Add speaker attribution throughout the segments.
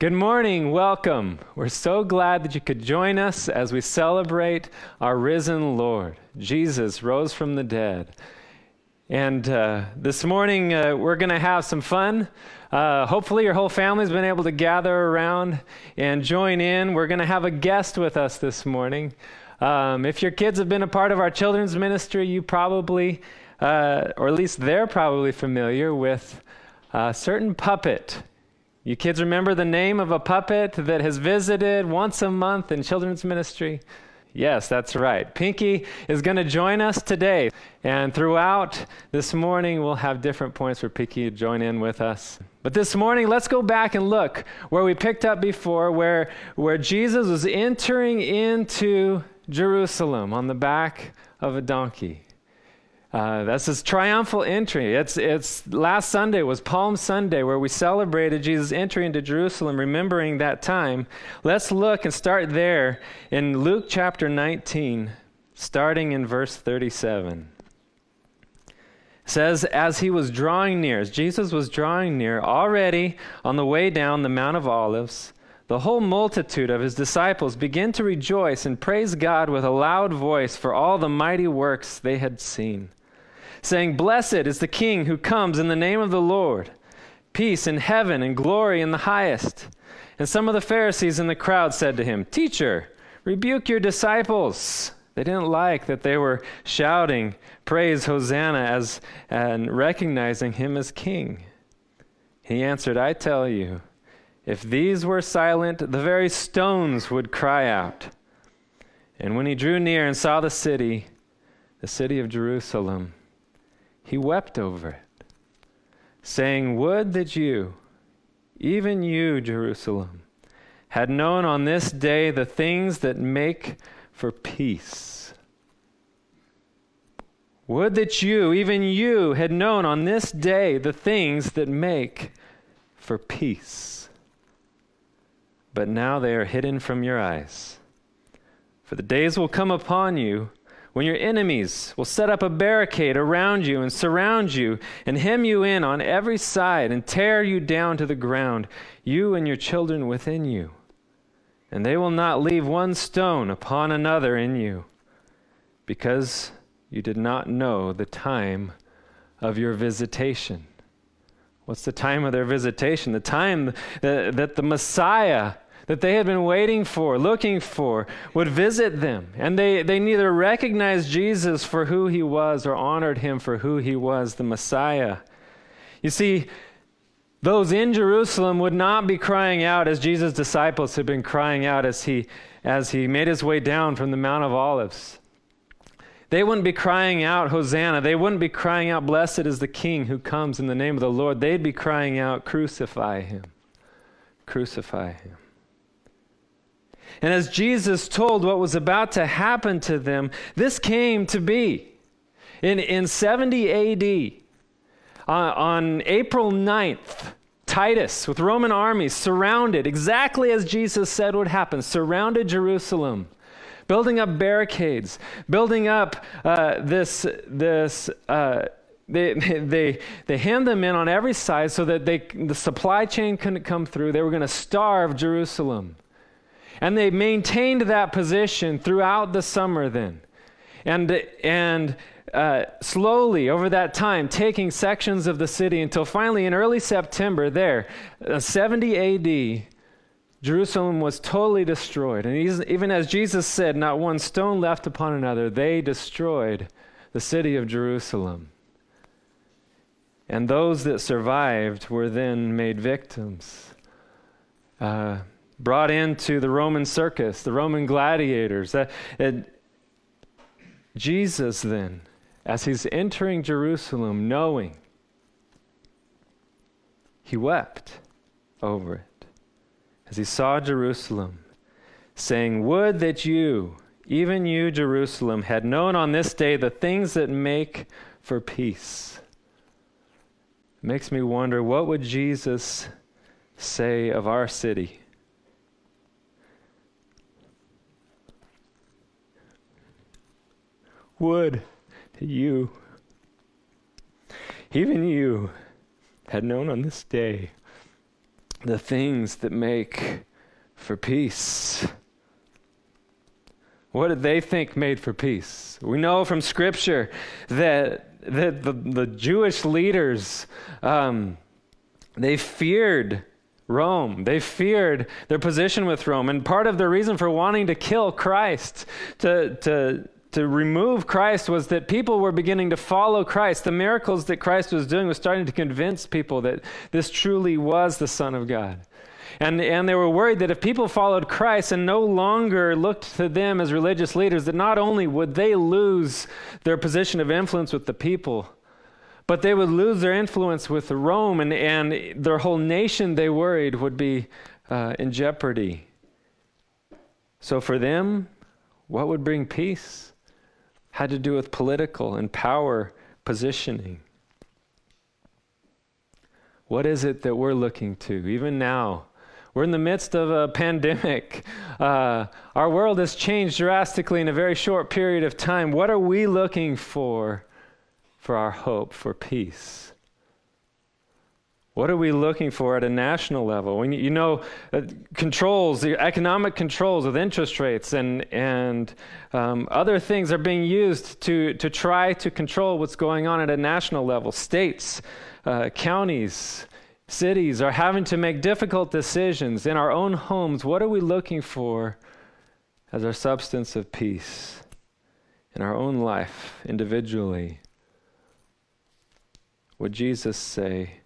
Speaker 1: Good morning, welcome. We're so glad that you could join us as we celebrate our risen Lord. Jesus rose from the dead. And uh, this morning, uh, we're going to have some fun. Uh, hopefully, your whole family's been able to gather around and join in. We're going to have a guest with us this morning. Um, if your kids have been a part of our children's ministry, you probably, uh, or at least they're probably familiar with a certain puppet you kids remember the name of a puppet that has visited once a month in children's ministry? Yes, that's right. Pinky is going to join us today. And throughout this morning, we'll have different points for Pinky to join in with us. But this morning, let's go back and look where we picked up before, where, where Jesus was entering into Jerusalem on the back of a donkey. Uh, that's his triumphal entry. It's, it's last Sunday was Palm Sunday where we celebrated Jesus' entry into Jerusalem, remembering that time. Let's look and start there in Luke chapter 19, starting in verse 37. It says, As he was drawing near, as Jesus was drawing near, already on the way down the Mount of Olives, the whole multitude of his disciples began to rejoice and praise God with a loud voice for all the mighty works they had seen saying, Blessed is the King who comes in the name of the Lord. Peace in heaven and glory in the highest. And some of the Pharisees in the crowd said to him, Teacher, rebuke your disciples. They didn't like that they were shouting, Praise Hosanna, as, and recognizing him as king. He answered, I tell you, if these were silent, the very stones would cry out. And when he drew near and saw the city, the city of Jerusalem, he wept over it, saying, Would that you, even you, Jerusalem, had known on this day the things that make for peace. Would that you, even you, had known on this day the things that make for peace. But now they are hidden from your eyes. For the days will come upon you when your enemies will set up a barricade around you and surround you and hem you in on every side and tear you down to the ground, you and your children within you. And they will not leave one stone upon another in you, because you did not know the time of your visitation. What's the time of their visitation? The time that, that the Messiah that they had been waiting for, looking for, would visit them. And they, they neither recognized Jesus for who he was or honored him for who he was, the Messiah. You see, those in Jerusalem would not be crying out as Jesus' disciples had been crying out as he, as he made his way down from the Mount of Olives. They wouldn't be crying out, Hosanna. They wouldn't be crying out, Blessed is the King who comes in the name of the Lord. They'd be crying out, Crucify him. Crucify him. And as Jesus told what was about to happen to them, this came to be. In, in 70 AD, uh, on April 9th, Titus, with Roman armies, surrounded, exactly as Jesus said would happen, surrounded Jerusalem, building up barricades, building up uh, this, this uh, they, they, they hemmed them in on every side so that they, the supply chain couldn't come through. They were going to starve Jerusalem. And they maintained that position throughout the summer then. And, and uh, slowly over that time, taking sections of the city until finally in early September, there, uh, 70 AD, Jerusalem was totally destroyed. And even as Jesus said, not one stone left upon another, they destroyed the city of Jerusalem. And those that survived were then made victims. Uh, brought into the Roman circus, the Roman gladiators. Uh, Jesus, then, as he's entering Jerusalem, knowing, he wept over it as he saw Jerusalem, saying, Would that you, even you, Jerusalem, had known on this day the things that make for peace. Makes me wonder what would Jesus say of our city? Would that you, even you, had known on this day the things that make for peace. What did they think made for peace? We know from Scripture that, that the, the Jewish leaders, um, they feared Rome. They feared their position with Rome. And part of the reason for wanting to kill Christ, to, to, to remove Christ, was that people were beginning to follow Christ. The miracles that Christ was doing was starting to convince people that this truly was the Son of God. And, and they were worried that if people followed Christ and no longer looked to them as religious leaders, that not only would they lose their position of influence with the people, but they would lose their influence with Rome, and, and their whole nation, they worried, would be uh, in jeopardy. So for them, what would bring peace had to do with political and power positioning. What is it that we're looking to, even now? We're in the midst of a pandemic. Uh, our world has changed drastically in a very short period of time. What are we looking for for our hope for peace? What are we looking for at a national level? You know uh, controls, the economic controls with interest rates and and um, other things are being used to to try to control what's going on at a national level. States, uh, counties, cities are having to make difficult decisions in our own homes. What are we looking for as our substance of peace in our own life individually? Would Jesus say,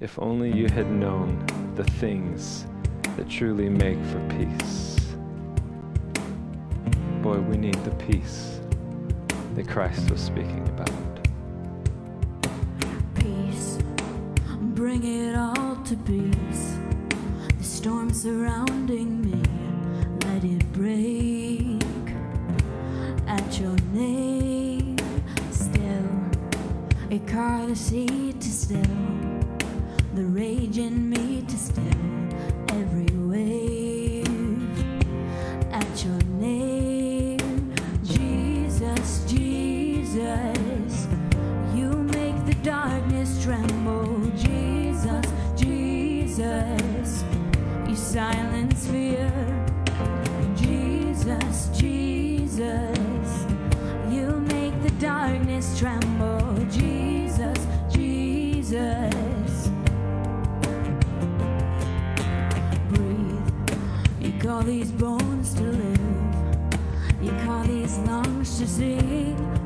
Speaker 1: If only you had known the things that truly make for peace? Boy, we need the peace that Christ was speaking about.
Speaker 2: Peace, bring it all to peace. The storm surrounding me, let it break at your name. Still, a car the see to still the rage in me to still every wave at your name, Jesus, Jesus. You make the darkness tremble, Jesus, Jesus. You silence fear, Jesus, Jesus. You make the darkness tremble. Jesus. Breathe. Call these bones to live. You call these lungs to sing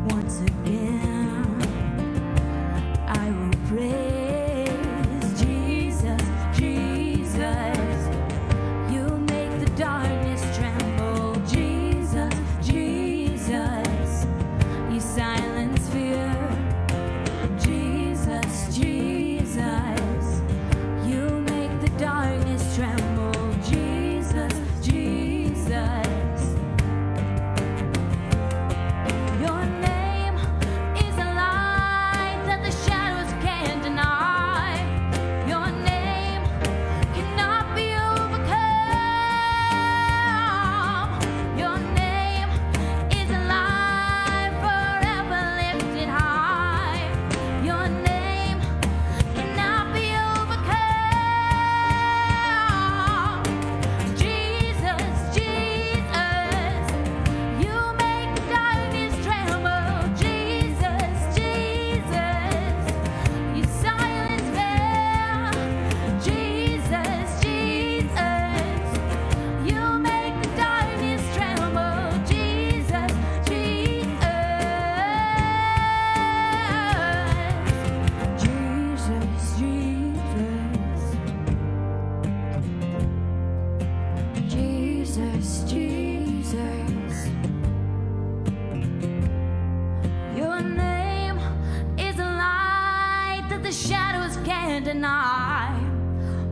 Speaker 2: deny.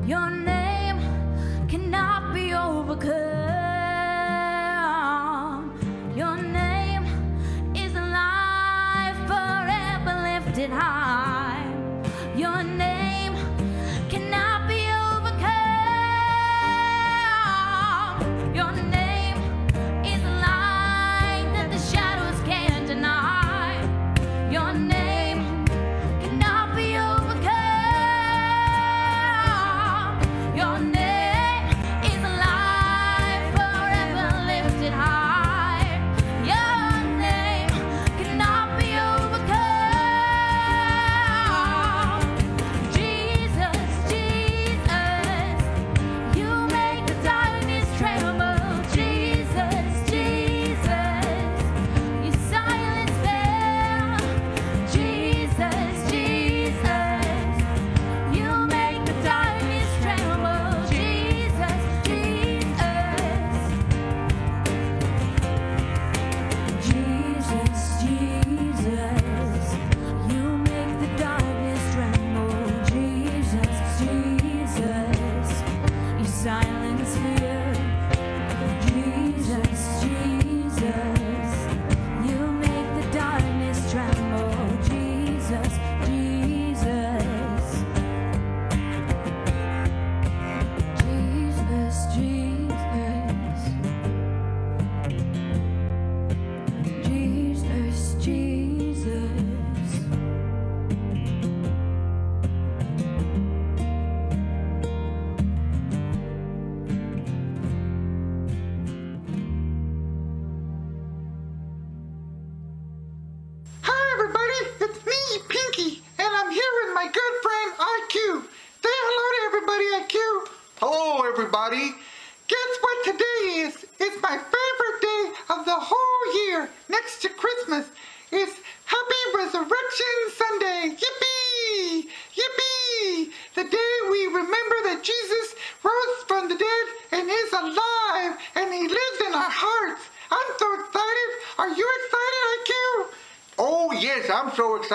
Speaker 2: Your name cannot be overcome.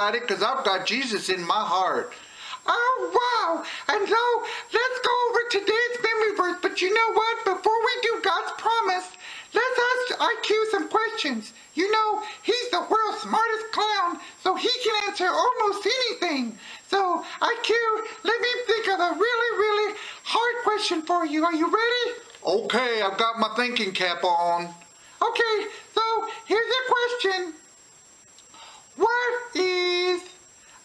Speaker 3: So excited because I've got Jesus in my heart. Oh, wow. And so let's go over today's memory verse. But you know what? Before we do God's promise, let's ask IQ some questions. You know, he's the world's smartest clown, so he can answer almost anything. So, IQ, let me think of a really, really hard question for you. Are you ready? Okay, I've got my thinking cap on. Okay, so here's your question. What is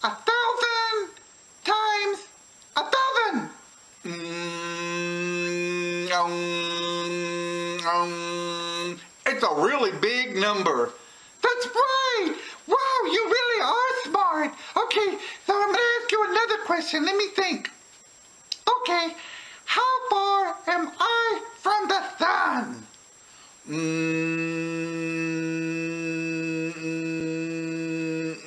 Speaker 3: a thousand times a thousand? Mm, it's a really big number. That's right. Wow, you really are smart. Okay, so I'm gonna ask you another question. Let me think. Okay, how far am I from the sun? Mm,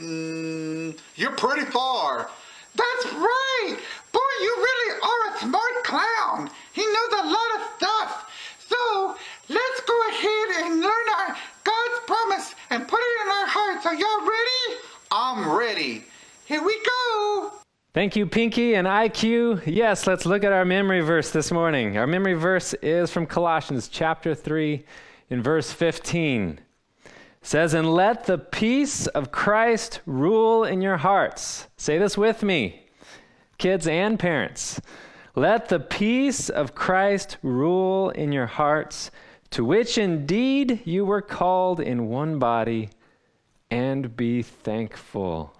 Speaker 3: mm, you're pretty far. That's right. Boy, you really are a smart clown. He knows a lot of stuff. So let's go ahead and learn our God's promise and put it in our hearts. Are y'all ready? I'm ready. Here we go.
Speaker 1: Thank you, Pinky and IQ. Yes, let's look at our memory verse this morning. Our memory verse is from Colossians chapter 3 in verse 15. It says, And let the peace of Christ rule in your hearts. Say this with me, kids and parents. Let the peace of Christ rule in your hearts, to which indeed you were called in one body, and be thankful.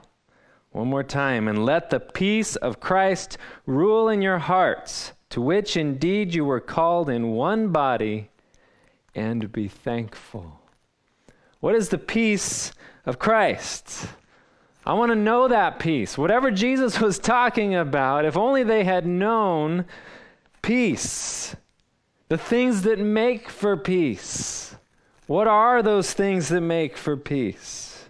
Speaker 1: One more time. And let the peace of Christ rule in your hearts, to which indeed you were called in one body, and be thankful. What is the peace of Christ? I want to know that peace. Whatever Jesus was talking about, if only they had known peace, the things that make for peace. What are those things that make for peace?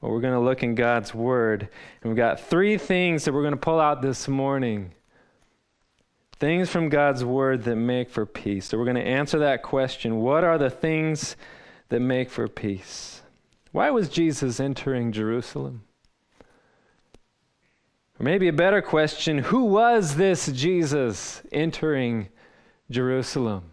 Speaker 1: Well, we're going to look in God's Word, and we've got three things that we're going to pull out this morning. Things from God's Word that make for peace. So we're going to answer that question What are the things that make for peace? Why was Jesus entering Jerusalem? Or maybe a better question Who was this Jesus entering Jerusalem?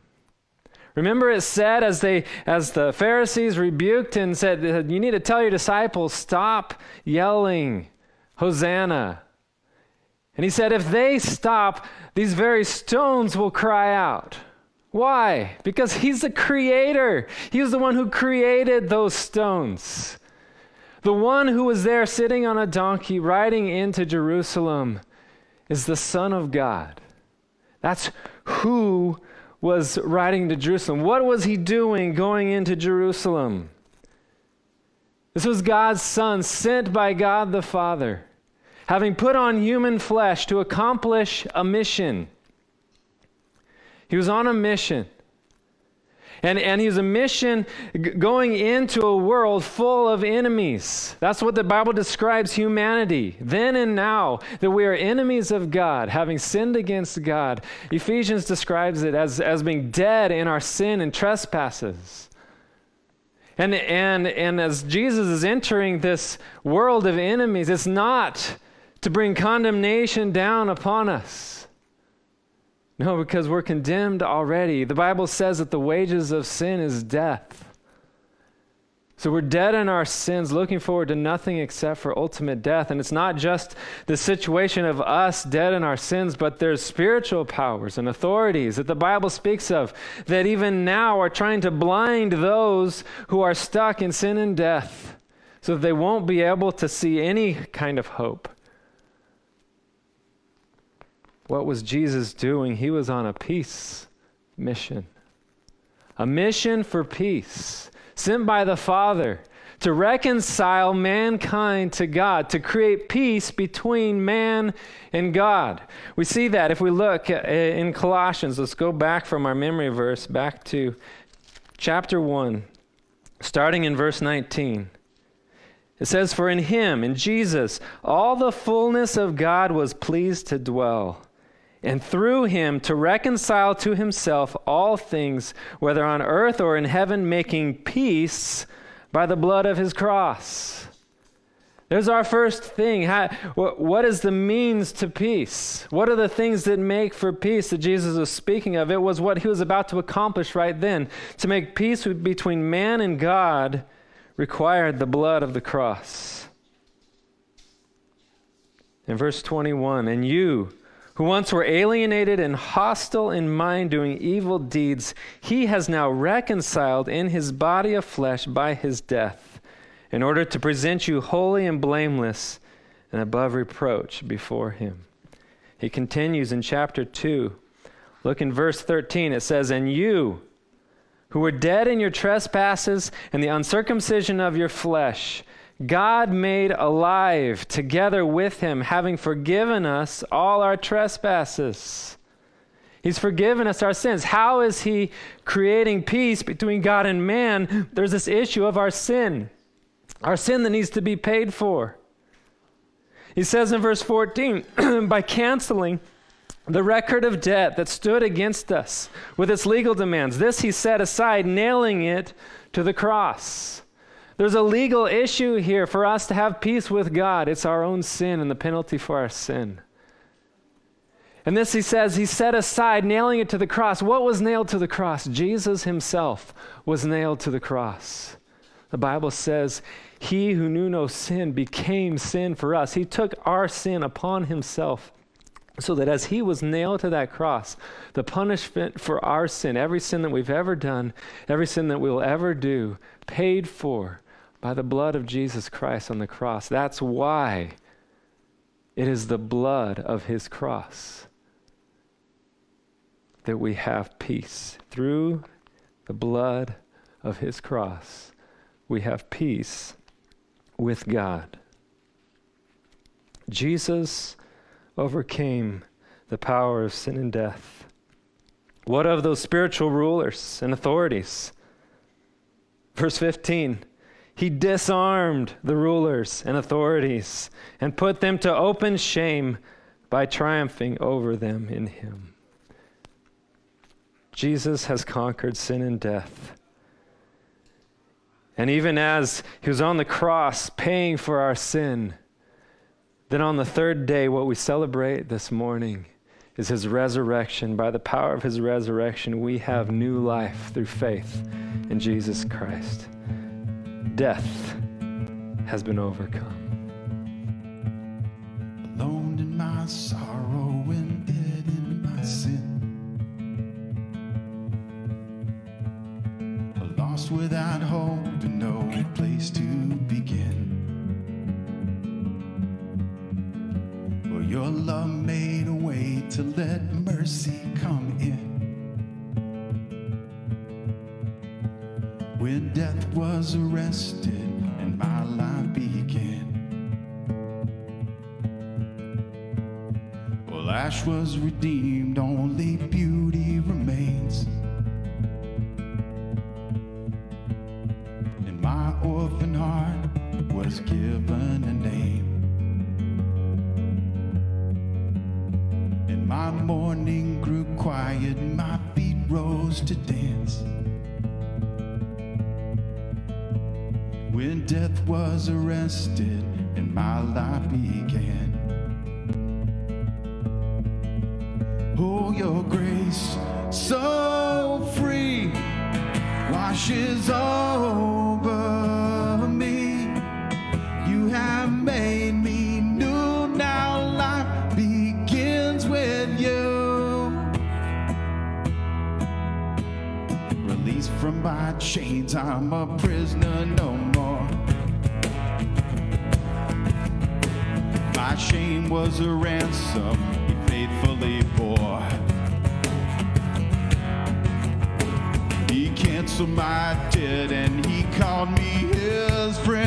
Speaker 1: Remember it said as they as the Pharisees rebuked and said you need to tell your disciples stop yelling hosanna. And he said if they stop these very stones will cry out. Why? Because he's the creator. He the one who created those stones. The one who was there sitting on a donkey riding into Jerusalem is the Son of God. That's who was riding to Jerusalem. What was he doing going into Jerusalem? This was God's Son, sent by God the Father, having put on human flesh to accomplish a mission. He was on a mission. And, and he's a mission going into a world full of enemies. That's what the Bible describes humanity, then and now, that we are enemies of God, having sinned against God. Ephesians describes it as, as being dead in our sin and trespasses. And, and, and as Jesus is entering this world of enemies, it's not to bring condemnation down upon us. No, because we're condemned already. The Bible says that the wages of sin is death. So we're dead in our sins, looking forward to nothing except for ultimate death. And it's not just the situation of us dead in our sins, but there's spiritual powers and authorities that the Bible speaks of that even now are trying to blind those who are stuck in sin and death so that they won't be able to see any kind of hope. What was Jesus doing? He was on a peace mission. A mission for peace, sent by the Father to reconcile mankind to God, to create peace between man and God. We see that if we look in Colossians. Let's go back from our memory verse back to chapter 1, starting in verse 19. It says, For in him, in Jesus, all the fullness of God was pleased to dwell, and through him to reconcile to himself all things, whether on earth or in heaven, making peace by the blood of his cross. There's our first thing. How, what, what is the means to peace? What are the things that make for peace that Jesus was speaking of? It was what he was about to accomplish right then. To make peace between man and God required the blood of the cross. In verse 21, and you, who once were alienated and hostile in mind, doing evil deeds, he has now reconciled in his body of flesh by his death, in order to present you holy and blameless and above reproach before him. He continues in chapter 2. Look in verse 13. It says, And you, who were dead in your trespasses and the uncircumcision of your flesh, God made alive together with him, having forgiven us all our trespasses. He's forgiven us our sins. How is he creating peace between God and man? There's this issue of our sin, our sin that needs to be paid for. He says in verse 14, by canceling the record of debt that stood against us with its legal demands. This he set aside, nailing it to the cross. There's a legal issue here for us to have peace with God. It's our own sin and the penalty for our sin. And this he says, he set aside, nailing it to the cross. What was nailed to the cross? Jesus himself was nailed to the cross. The Bible says, He who knew no sin became sin for us. He took our sin upon himself so that as he was nailed to that cross, the punishment for our sin, every sin that we've ever done, every sin that we'll ever do, paid for by the blood of Jesus Christ on the cross. That's why it is the blood of his cross that we have peace. Through the blood of his cross, we have peace with God. Jesus overcame the power of sin and death. What of those spiritual rulers and authorities? Verse 15 He disarmed the rulers and authorities and put them to open shame by triumphing over them in Him. Jesus has conquered sin and death. And even as He was on the cross paying for our sin, then on the third day, what we celebrate this morning is his resurrection. By the power of his resurrection, we have new life through faith in Jesus Christ. Death has been overcome.
Speaker 4: Alone in my sorrow and dead in my sin. Lost without hope and no place to begin. Well, your love made a way to let mercy come in. When death was arrested and my life began. Well, ash was redeemed, only beauty remains. And my orphan heart was given a name. And my mourning grew quiet, my feet rose to dance. When death was arrested and my life began. Oh, your grace, so free, washes over me. You have made me new. Now life begins with you. Released from my chains, I'm a was a ransom he faithfully bore. He canceled my debt and he called me his friend.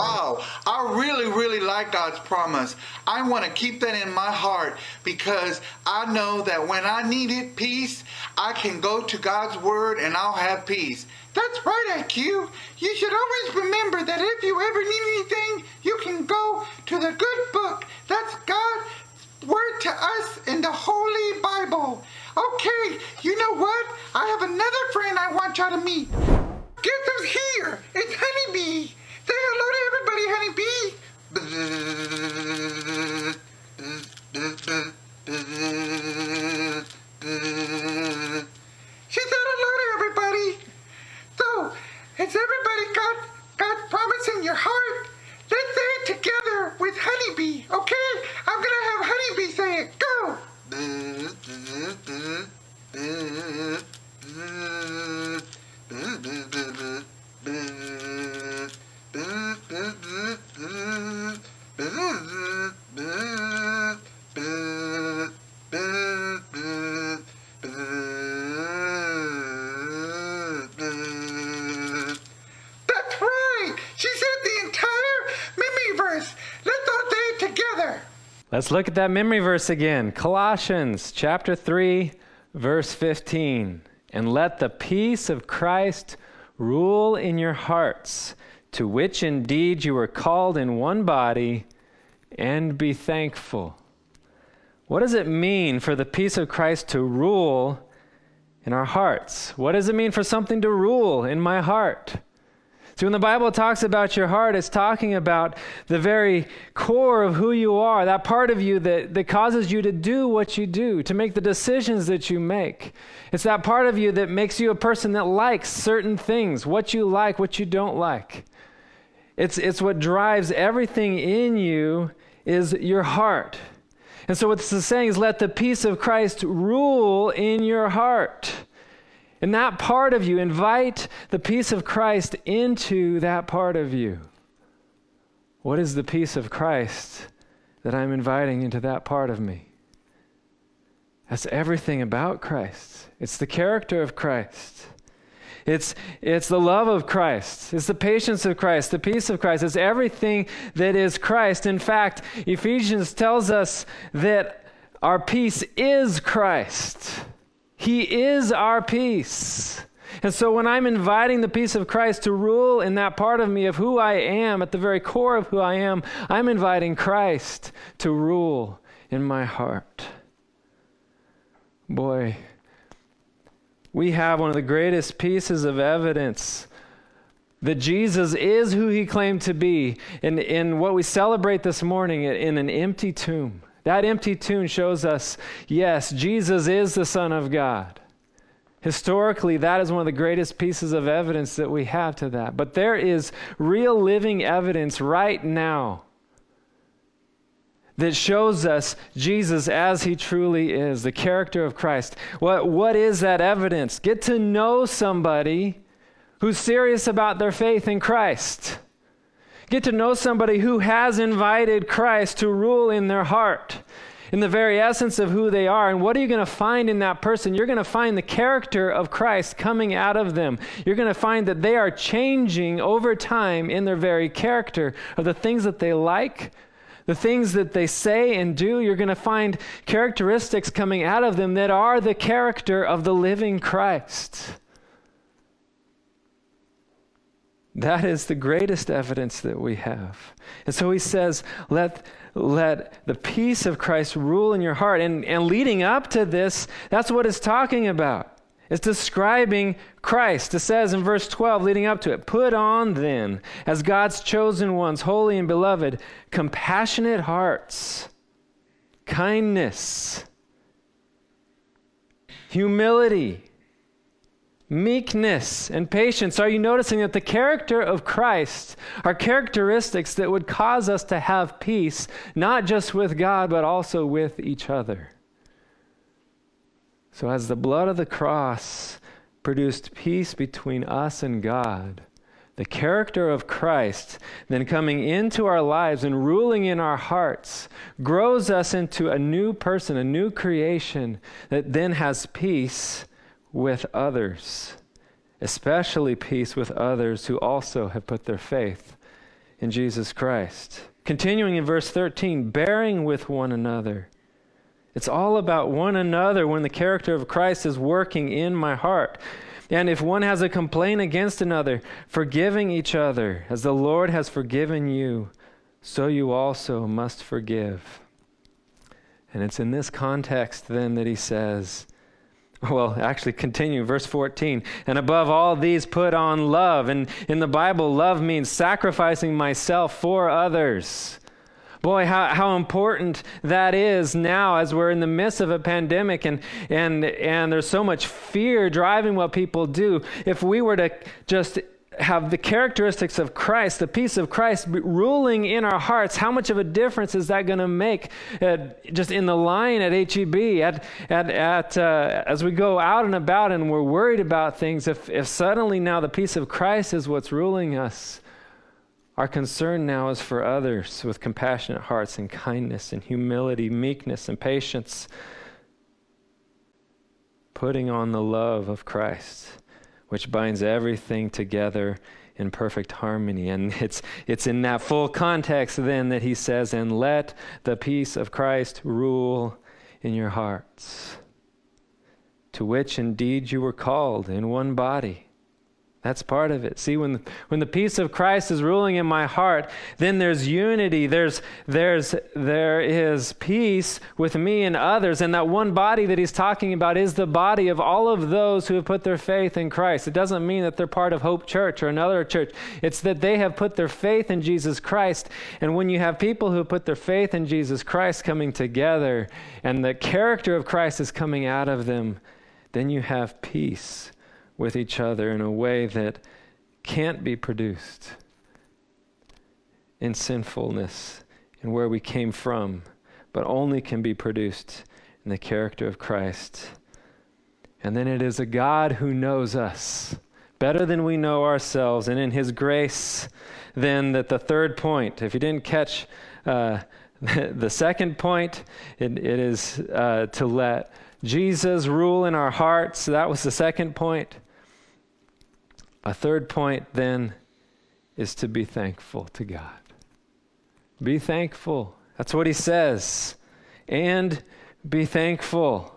Speaker 3: Wow, I really, really like God's promise. I want to keep that in my heart because I know that when I needed peace, I can go to God's word and I'll have peace. That's right, IQ. You should always remember that if you ever need anything, you can go to the good book. That's God's word to us in the Holy Bible. Okay, you know what? I have another friend I want y'all to meet. Get them here. It's Honeybee. Say hello to everybody, She said hello to everybody. So, has everybody got God's promise in your heart? Let's say it together with Honeybee, okay? I'm gonna have Honeybee say it. Go! That's right! She said the entire memory verse. Let's all say it together.
Speaker 1: Let's look at that memory verse again. Colossians chapter 3, verse 15. And let the peace of Christ rule in your hearts, to which indeed you were called in one body, and be thankful. What does it mean for the peace of Christ to rule in our hearts? What does it mean for something to rule in my heart? See, when the Bible talks about your heart, it's talking about the very core of who you are, that part of you that, that causes you to do what you do, to make the decisions that you make. It's that part of you that makes you a person that likes certain things, what you like, what you don't like. It's, it's what drives everything in you is your heart. And so what this is saying is let the peace of Christ rule in your heart. In that part of you, invite the peace of Christ into that part of you. What is the peace of Christ that I'm inviting into that part of me? That's everything about Christ. It's the character of Christ. It's, it's the love of Christ. It's the patience of Christ, the peace of Christ. It's everything that is Christ. In fact, Ephesians tells us that our peace is Christ. He is our peace. And so when I'm inviting the peace of Christ to rule in that part of me of who I am, at the very core of who I am, I'm inviting Christ to rule in my heart. Boy, we have one of the greatest pieces of evidence that Jesus is who he claimed to be in, in what we celebrate this morning in an empty tomb. That empty tomb shows us yes, Jesus is the Son of God. Historically, that is one of the greatest pieces of evidence that we have to that. But there is real living evidence right now that shows us Jesus as he truly is, the character of Christ. What, what is that evidence? Get to know somebody who's serious about their faith in Christ. Get to know somebody who has invited Christ to rule in their heart, in the very essence of who they are. And what are you going to find in that person? You're going to find the character of Christ coming out of them. You're going to find that they are changing over time in their very character of the things that they like, the things that they say and do, you're going to find characteristics coming out of them that are the character of the living Christ. That is the greatest evidence that we have. And so he says, let, let the peace of Christ rule in your heart. And, and leading up to this, that's what it's talking about. It's describing Christ. It says in verse 12, leading up to it, put on then, as God's chosen ones, holy and beloved, compassionate hearts, kindness, humility meekness and patience. Are you noticing that the character of Christ are characteristics that would cause us to have peace, not just with God, but also with each other? So, as the blood of the cross produced peace between us and God, the character of Christ then coming into our lives and ruling in our hearts grows us into a new person, a new creation that then has peace with others, especially peace with others who also have put their faith in Jesus Christ. Continuing in verse 13, bearing with one another. It's all about one another when the character of Christ is working in my heart. And if one has a complaint against another, forgiving each other, as the Lord has forgiven you, so you also must forgive. And it's in this context then that he says, well, actually, continue, verse 14. And above all these, put on love. And in the Bible, love means sacrificing myself for others. Boy, how, how important that is now as we're in the midst of a pandemic and, and, and there's so much fear driving what people do. If we were to just have the characteristics of Christ, the peace of Christ ruling in our hearts, how much of a difference is that going to make just in the line at HEB, at, at, at, uh, as we go out and about and we're worried about things, if, if suddenly now the peace of Christ is what's ruling us, our concern now is for others with compassionate hearts and kindness and humility, meekness and patience, putting on the love of Christ which binds everything together in perfect harmony. And it's, it's in that full context then that he says, and let the peace of Christ rule in your hearts, to which indeed you were called in one body that's part of it. See, when the, when the peace of Christ is ruling in my heart, then there's unity. There's, there's, there is peace with me and others. And that one body that he's talking about is the body of all of those who have put their faith in Christ. It doesn't mean that they're part of Hope Church or another church. It's that they have put their faith in Jesus Christ. And when you have people who put their faith in Jesus Christ coming together and the character of Christ is coming out of them, then you have peace with each other in a way that can't be produced in sinfulness and where we came from, but only can be produced in the character of Christ. And then it is a God who knows us better than we know ourselves, and in His grace, then that the third point, if you didn't catch uh, the second point, it, it is uh, to let Jesus rule in our hearts. That was the second point. A third point then is to be thankful to God. Be thankful. That's what he says. And be thankful.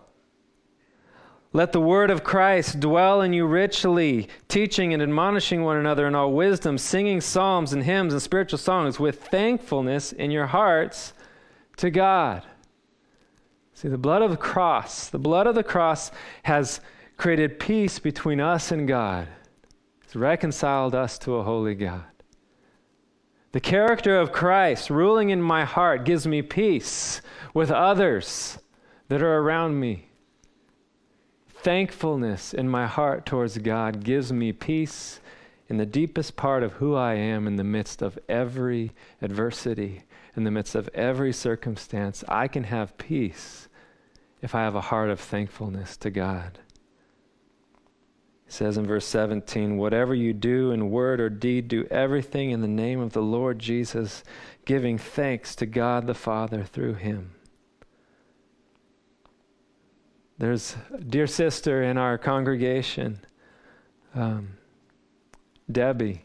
Speaker 1: Let the word of Christ dwell in you richly, teaching and admonishing one another in all wisdom, singing psalms and hymns and spiritual songs with thankfulness in your hearts to God. See, the blood of the cross, the blood of the cross has created peace between us and God. Reconciled us to a holy God. The character of Christ ruling in my heart gives me peace with others that are around me. Thankfulness in my heart towards God gives me peace in the deepest part of who I am in the midst of every adversity, in the midst of every circumstance. I can have peace if I have a heart of thankfulness to God. It says in verse 17, Whatever you do in word or deed, do everything in the name of the Lord Jesus, giving thanks to God the Father through him. There's a dear sister in our congregation, um, Debbie,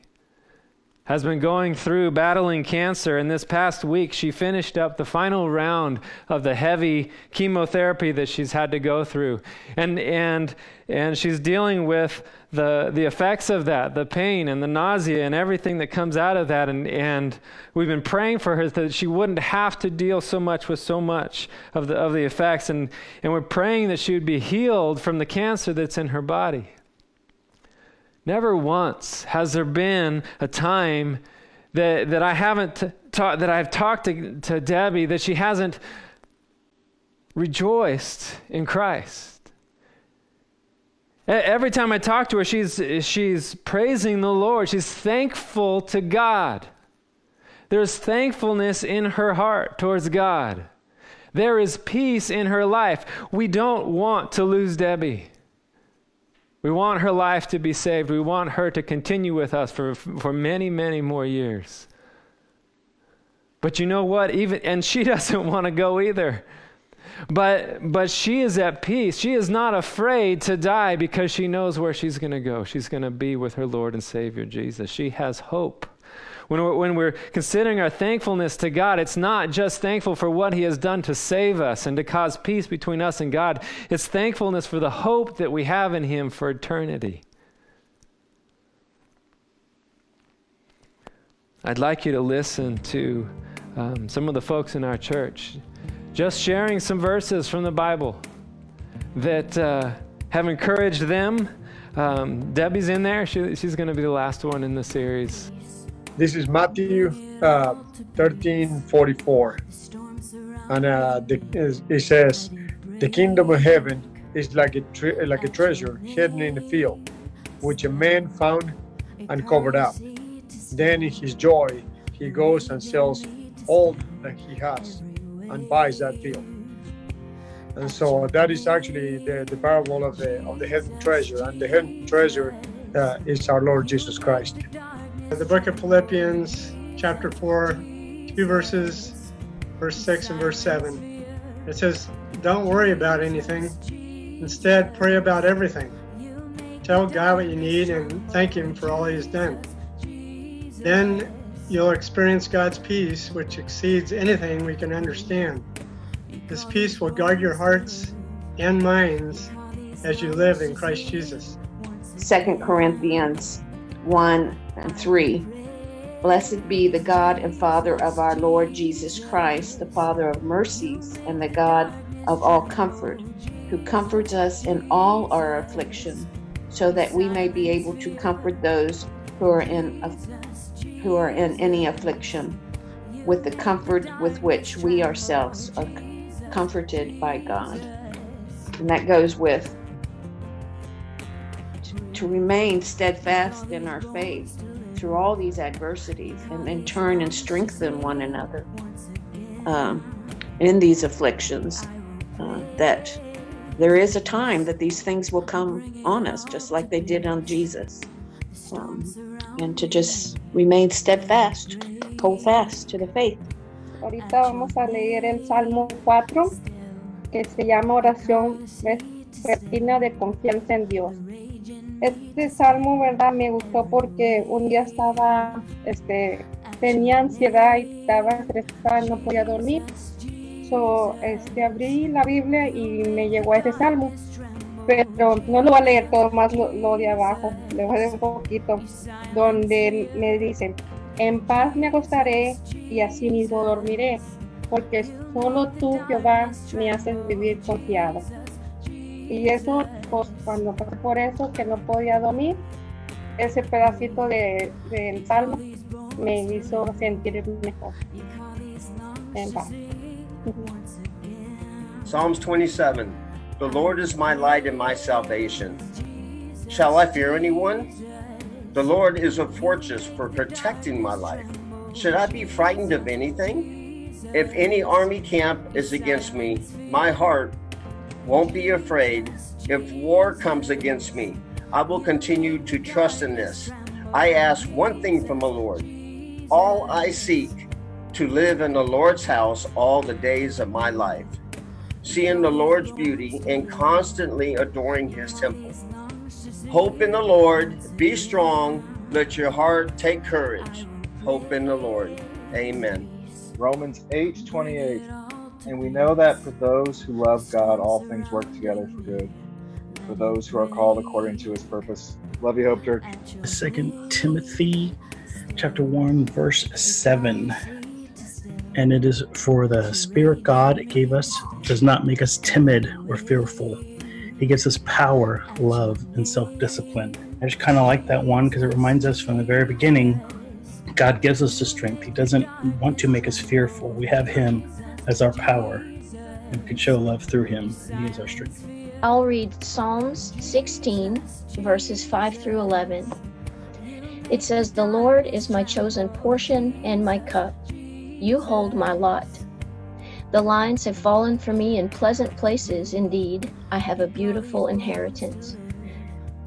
Speaker 1: has been going through battling cancer, and this past week she finished up the final round of the heavy chemotherapy that she's had to go through. And, and, and she's dealing with the, the effects of that, the pain and the nausea and everything that comes out of that. And, and we've been praying for her that she wouldn't have to deal so much with so much of the, of the effects. And, and we're praying that she would be healed from the cancer that's in her body. Never once has there been a time that, that I haven't that I've talked to, to Debbie that she hasn't rejoiced in Christ. Every time I talk to her, she's, she's praising the Lord. She's thankful to God. There's thankfulness in her heart towards God. There is peace in her life. We don't want to lose Debbie. We want her life to be saved. We want her to continue with us for, for many, many more years. But you know what? Even and she doesn't want to go either. But but she is at peace. She is not afraid to die because she knows where she's going to go. She's going to be with her Lord and Savior Jesus. She has hope. When we're, when we're considering our thankfulness to God, it's not just thankful for what He has done to save us and to cause peace between us and God. It's thankfulness for the hope that we have in Him for eternity. I'd like you to listen to um, some of the folks in our church just sharing some verses from the Bible that uh, have encouraged them. Um, Debbie's in there. She, she's going to be the last one in the series.
Speaker 5: This is Matthew uh, 13 44. And uh, the, it says, The kingdom of heaven is like a, tre- like a treasure hidden in the field, which a man found and covered up. Then in his joy, he goes and sells all that he has and buys that field. And so that is actually the, the parable of the of the hidden treasure, and the hidden treasure uh, is our Lord Jesus Christ.
Speaker 6: The book of Philippians, chapter 4, two verses, verse 6 and verse 7. It says, Don't worry about anything. Instead, pray about everything. Tell God what you need and thank Him for all He's done. Then you'll experience God's peace, which exceeds anything we can understand. This peace will guard your hearts and minds as you live in Christ Jesus.
Speaker 7: 2 Corinthians 1 and 3. Blessed be the God and Father of our Lord Jesus Christ, the Father of mercies and the God of all comfort, who comforts us in all our affliction, so that we may be able to comfort those who are in who are in any affliction with the comfort with which we ourselves are comforted by God. And that goes with to remain steadfast in our faith through all these adversities and in turn and strengthen one another um, in these afflictions. Uh, that there is a time that these things will come on us, just like they did on Jesus. Um, and to just remain steadfast, hold fast to the faith.
Speaker 8: Ahorita vamos a leer el Salmo 4, que se llama Oración de Confianza en Dios. Este salmo, ¿verdad? Me gustó porque un día estaba, este, tenía ansiedad y estaba estresada, no podía dormir. So, este, abrí la Biblia y me llegó ese salmo. pero no lo voy a leer todo más lo, lo de abajo, le voy a leer un poquito, donde me dicen, en paz me acostaré y así mismo dormiré, porque solo tú, Jehová, me haces vivir confiado. Y eso, pues cuando pasé por eso, que no podía dormir, ese pedacito de, del salmo me hizo sentir mejor. En paz.
Speaker 9: Psalms 27 The Lord is my light and my salvation. Shall I fear anyone? The Lord is a fortress for protecting my life. Should I be frightened of anything? If any army camp is against me, my heart won't be afraid. If war comes against me, I will continue to trust in this. I ask one thing from the Lord. All I seek to live in the Lord's house all the days of my life, seeing the Lord's beauty and constantly adoring his temple. Hope in the Lord, be strong, let your heart take courage. Hope in the Lord. Amen.
Speaker 10: Romans 8 28. And we know that for those who love God, all things work together for good. For those who are called according to his purpose. Love you, Hope Church.
Speaker 11: Second Timothy chapter 1 verse 7 and it is for the spirit god gave us does not make us timid or fearful he gives us power love and self-discipline i just kind of like that one because it reminds us from the very beginning god gives us the strength he doesn't want to make us fearful we have him as our power and can show love through him and he is our strength
Speaker 12: I'll read Psalms 16, verses 5 through 11. It says, The Lord is my chosen portion and my cup. You hold my lot. The lines have fallen for me in pleasant places. Indeed, I have a beautiful inheritance.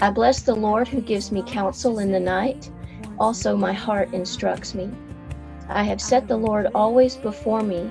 Speaker 12: I bless the Lord who gives me counsel in the night. Also, my heart instructs me. I have set the Lord always before me.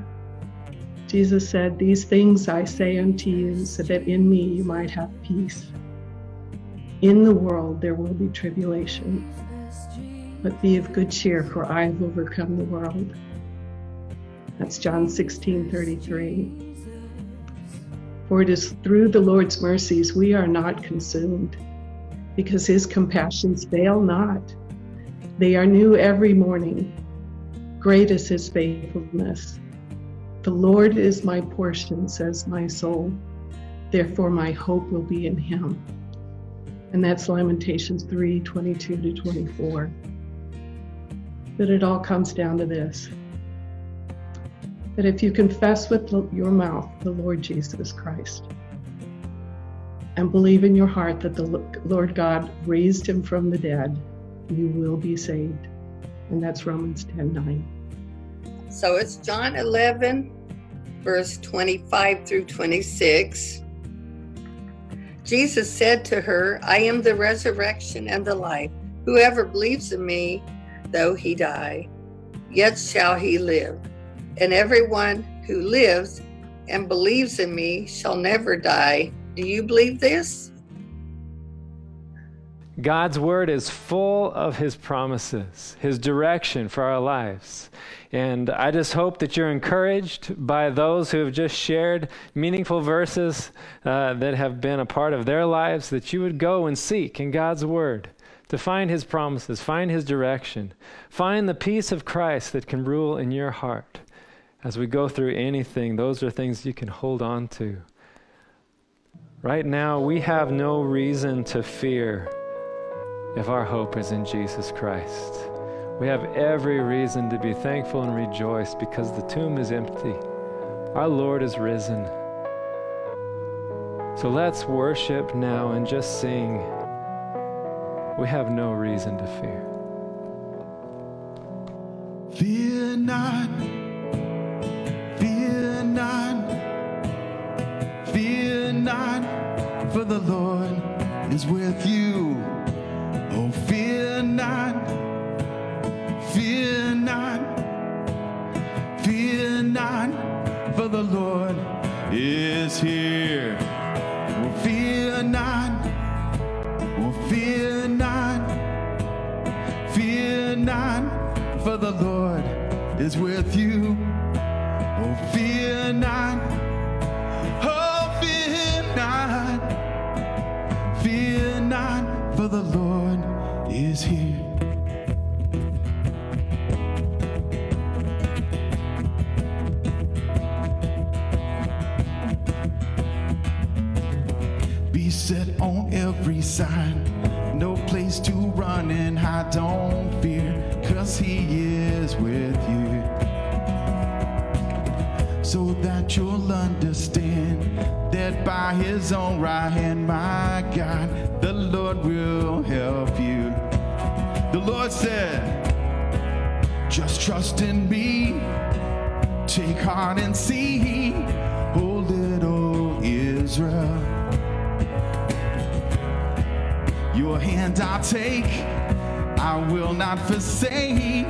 Speaker 13: Jesus said, These things I say unto you, so that in me you might have peace. In the world there will be tribulation, but be of good cheer, for I have overcome the world. That's John 16 33. For it is through the Lord's mercies we are not consumed, because his compassions fail not. They are new every morning. Great is his faithfulness. The Lord is my portion, says my soul. Therefore, my hope will be in him. And that's Lamentations 3 22 to 24. But it all comes down to this that if you confess with your mouth the Lord Jesus Christ and believe in your heart that the Lord God raised him from the dead, you will be saved. And that's Romans 10 9.
Speaker 14: So it's John 11, verse 25 through 26. Jesus said to her, I am the resurrection and the life. Whoever believes in me, though he die, yet shall he live. And everyone who lives and believes in me shall never die. Do you believe this?
Speaker 1: God's word is full of his promises, his direction for our lives. And I just hope that you're encouraged by those who have just shared meaningful verses uh, that have been a part of their lives, that you would go and seek in God's word to find his promises, find his direction, find the peace of Christ that can rule in your heart. As we go through anything, those are things you can hold on to. Right now, we have no reason to fear if our hope is in Jesus Christ. We have every reason to be thankful and rejoice because the tomb is empty. Our Lord is risen. So let's worship now and just sing. We have no reason to fear.
Speaker 4: Fear not, fear not, fear not, for the Lord is with you. Fear not, fear not, fear not, for the Lord is here. Oh, fear not, oh, fear not, fear not, for the Lord is with you. Oh, fear not, oh, fear not, fear not, for the Lord side. No place to run and hide. Don't fear, cause he is with you. So that you'll understand that by his own right hand, my God, the Lord will help you. The Lord said, just trust in me. Take heart and see, oh little Israel. Your hand I'll take, I will not forsake.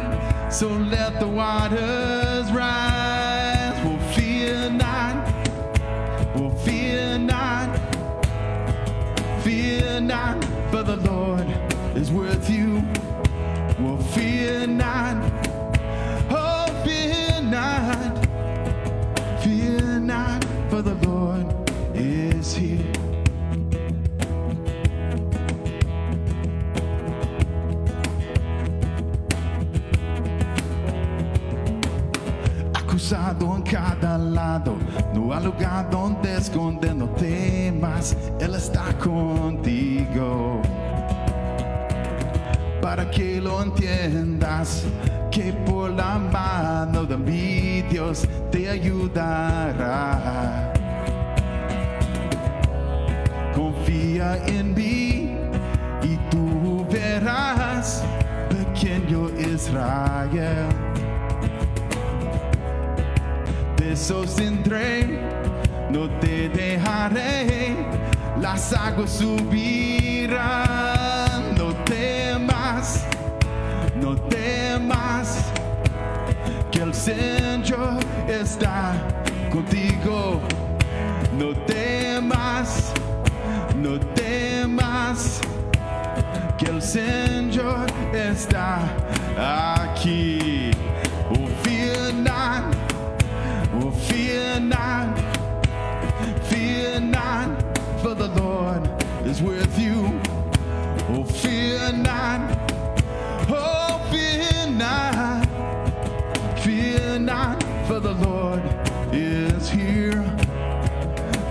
Speaker 4: So let the waters rise. Will fear not, will fear not, fear not, for the Lord is with you. Will fear not, cada lado. No hay lugar donde esconder, no temas, Él está contigo. Para que lo entiendas, que por la mano de mi Dios te ayudará. Confía en mí y tú verás, pequeño Israel. Te sostendré, no te dejaré, las aguas subirán, no temas, no temas, que el Señor está contigo, no temas, no temas, que el Señor está aquí. Is with you. Oh, fear not, oh, fear not, fear not, for the Lord is here.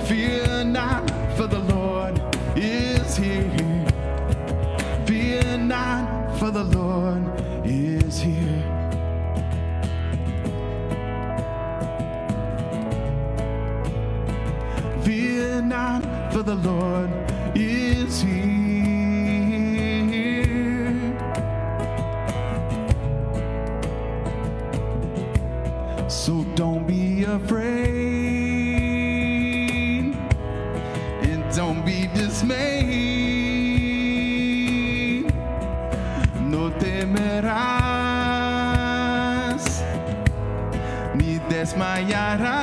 Speaker 4: Fear not, for the Lord is here. Fear not, for the Lord is here. Fear not, for the Lord So don't be afraid and don't be dismayed. No temerás ni desmayarás.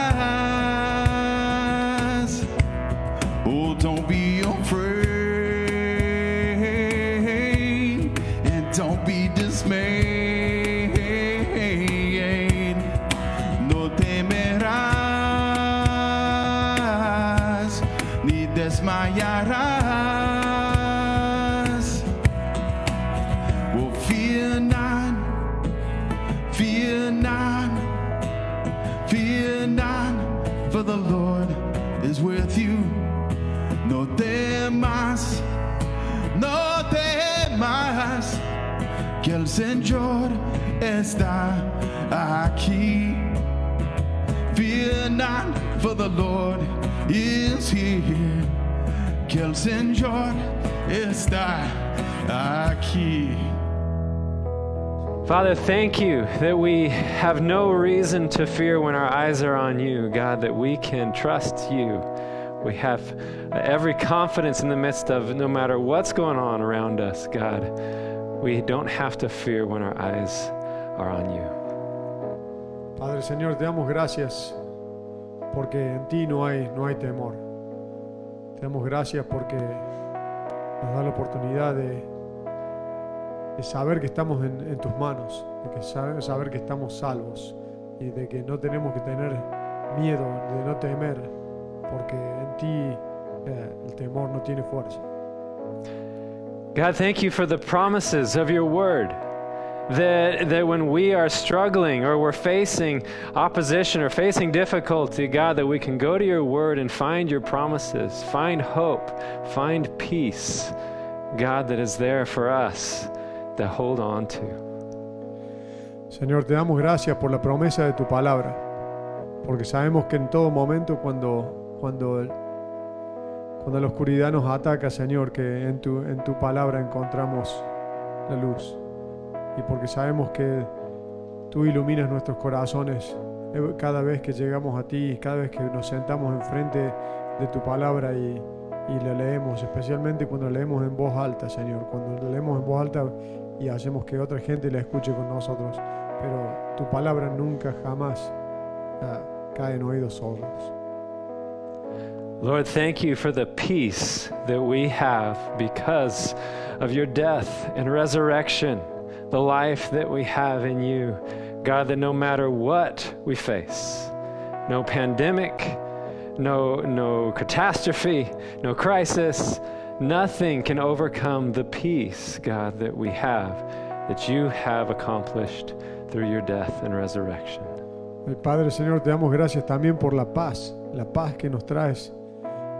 Speaker 4: Está aquí. Fear not, for the Lord is here. El Señor está aquí.
Speaker 1: Father, thank you that we have no reason to fear when our eyes are on you, God, that we can trust you We have every confidence in the midst of no matter what's going on around us, God. We don't have to fear when our eyes are on you.
Speaker 15: Padre Señor, te damos gracias porque en ti no hay, no hay temor. Te damos gracias porque nos da la oportunidad de, de saber que estamos en, en tus manos, de que saber, saber que estamos salvos y de que no tenemos que tener miedo, de no temer, porque en ti eh, el temor no tiene fuerza.
Speaker 1: God, thank you for the promises of your word. That, that when we are struggling or we're facing opposition or facing difficulty, God, that we can go to your word and find your promises, find hope, find peace, God, that is there for us to hold on to.
Speaker 15: Señor, te damos gracias por la promesa de tu palabra, porque sabemos que en todo momento cuando, cuando, cuando la oscuridad nos ataca, Señor, que en tu, en tu palabra encontramos la luz. Y porque sabemos que tú iluminas nuestros corazones eh, cada vez que llegamos a ti, cada vez que nos sentamos enfrente de tu palabra y, y la leemos, especialmente cuando la leemos en voz alta, Señor, cuando la leemos en voz alta y hacemos que otra gente la escuche con nosotros. Pero tu palabra nunca jamás ah, cae en oídos sordos.
Speaker 1: Lord, thank you for the peace that we have because of your death and resurrection, the life that we have in you. God, that no matter what we face, no pandemic, no, no catastrophe, no crisis, nothing can overcome the peace, God, that we have, that you have accomplished through your death and resurrection.
Speaker 15: Padre Señor, te damos gracias también por la paz, la paz que nos traes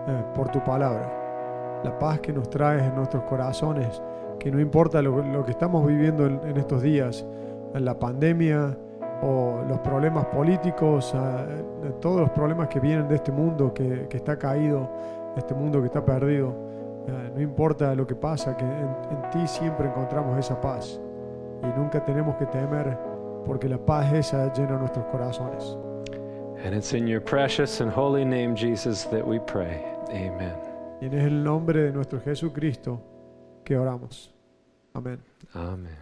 Speaker 15: eh, por tu palabra, la paz que nos traes en nuestros corazones, que no importa lo, lo que estamos viviendo en, en estos días, la pandemia o los problemas políticos, eh, todos los problemas que vienen de este mundo que, que está caído, este mundo que está perdido, eh, no importa lo que pasa, que en, en ti siempre encontramos esa paz y nunca tenemos que temer porque la paz esa llena nuestros corazones.
Speaker 1: And it's in your precious and holy name, Jesus, that we pray. Amen.
Speaker 15: Y en el nombre de nuestro Jesucristo que oramos. Amén.
Speaker 1: Amen.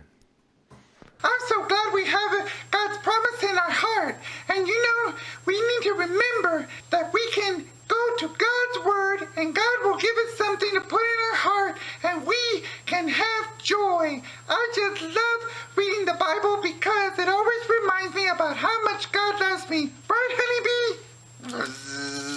Speaker 3: I'm so glad we have God's promise in our heart. And you know, we need to remember that we can go to God's word and God will give us something to put in our heart and we can have joy. I just love reading the Bible because it always reminds me about how much God loves me. Right, honeybee?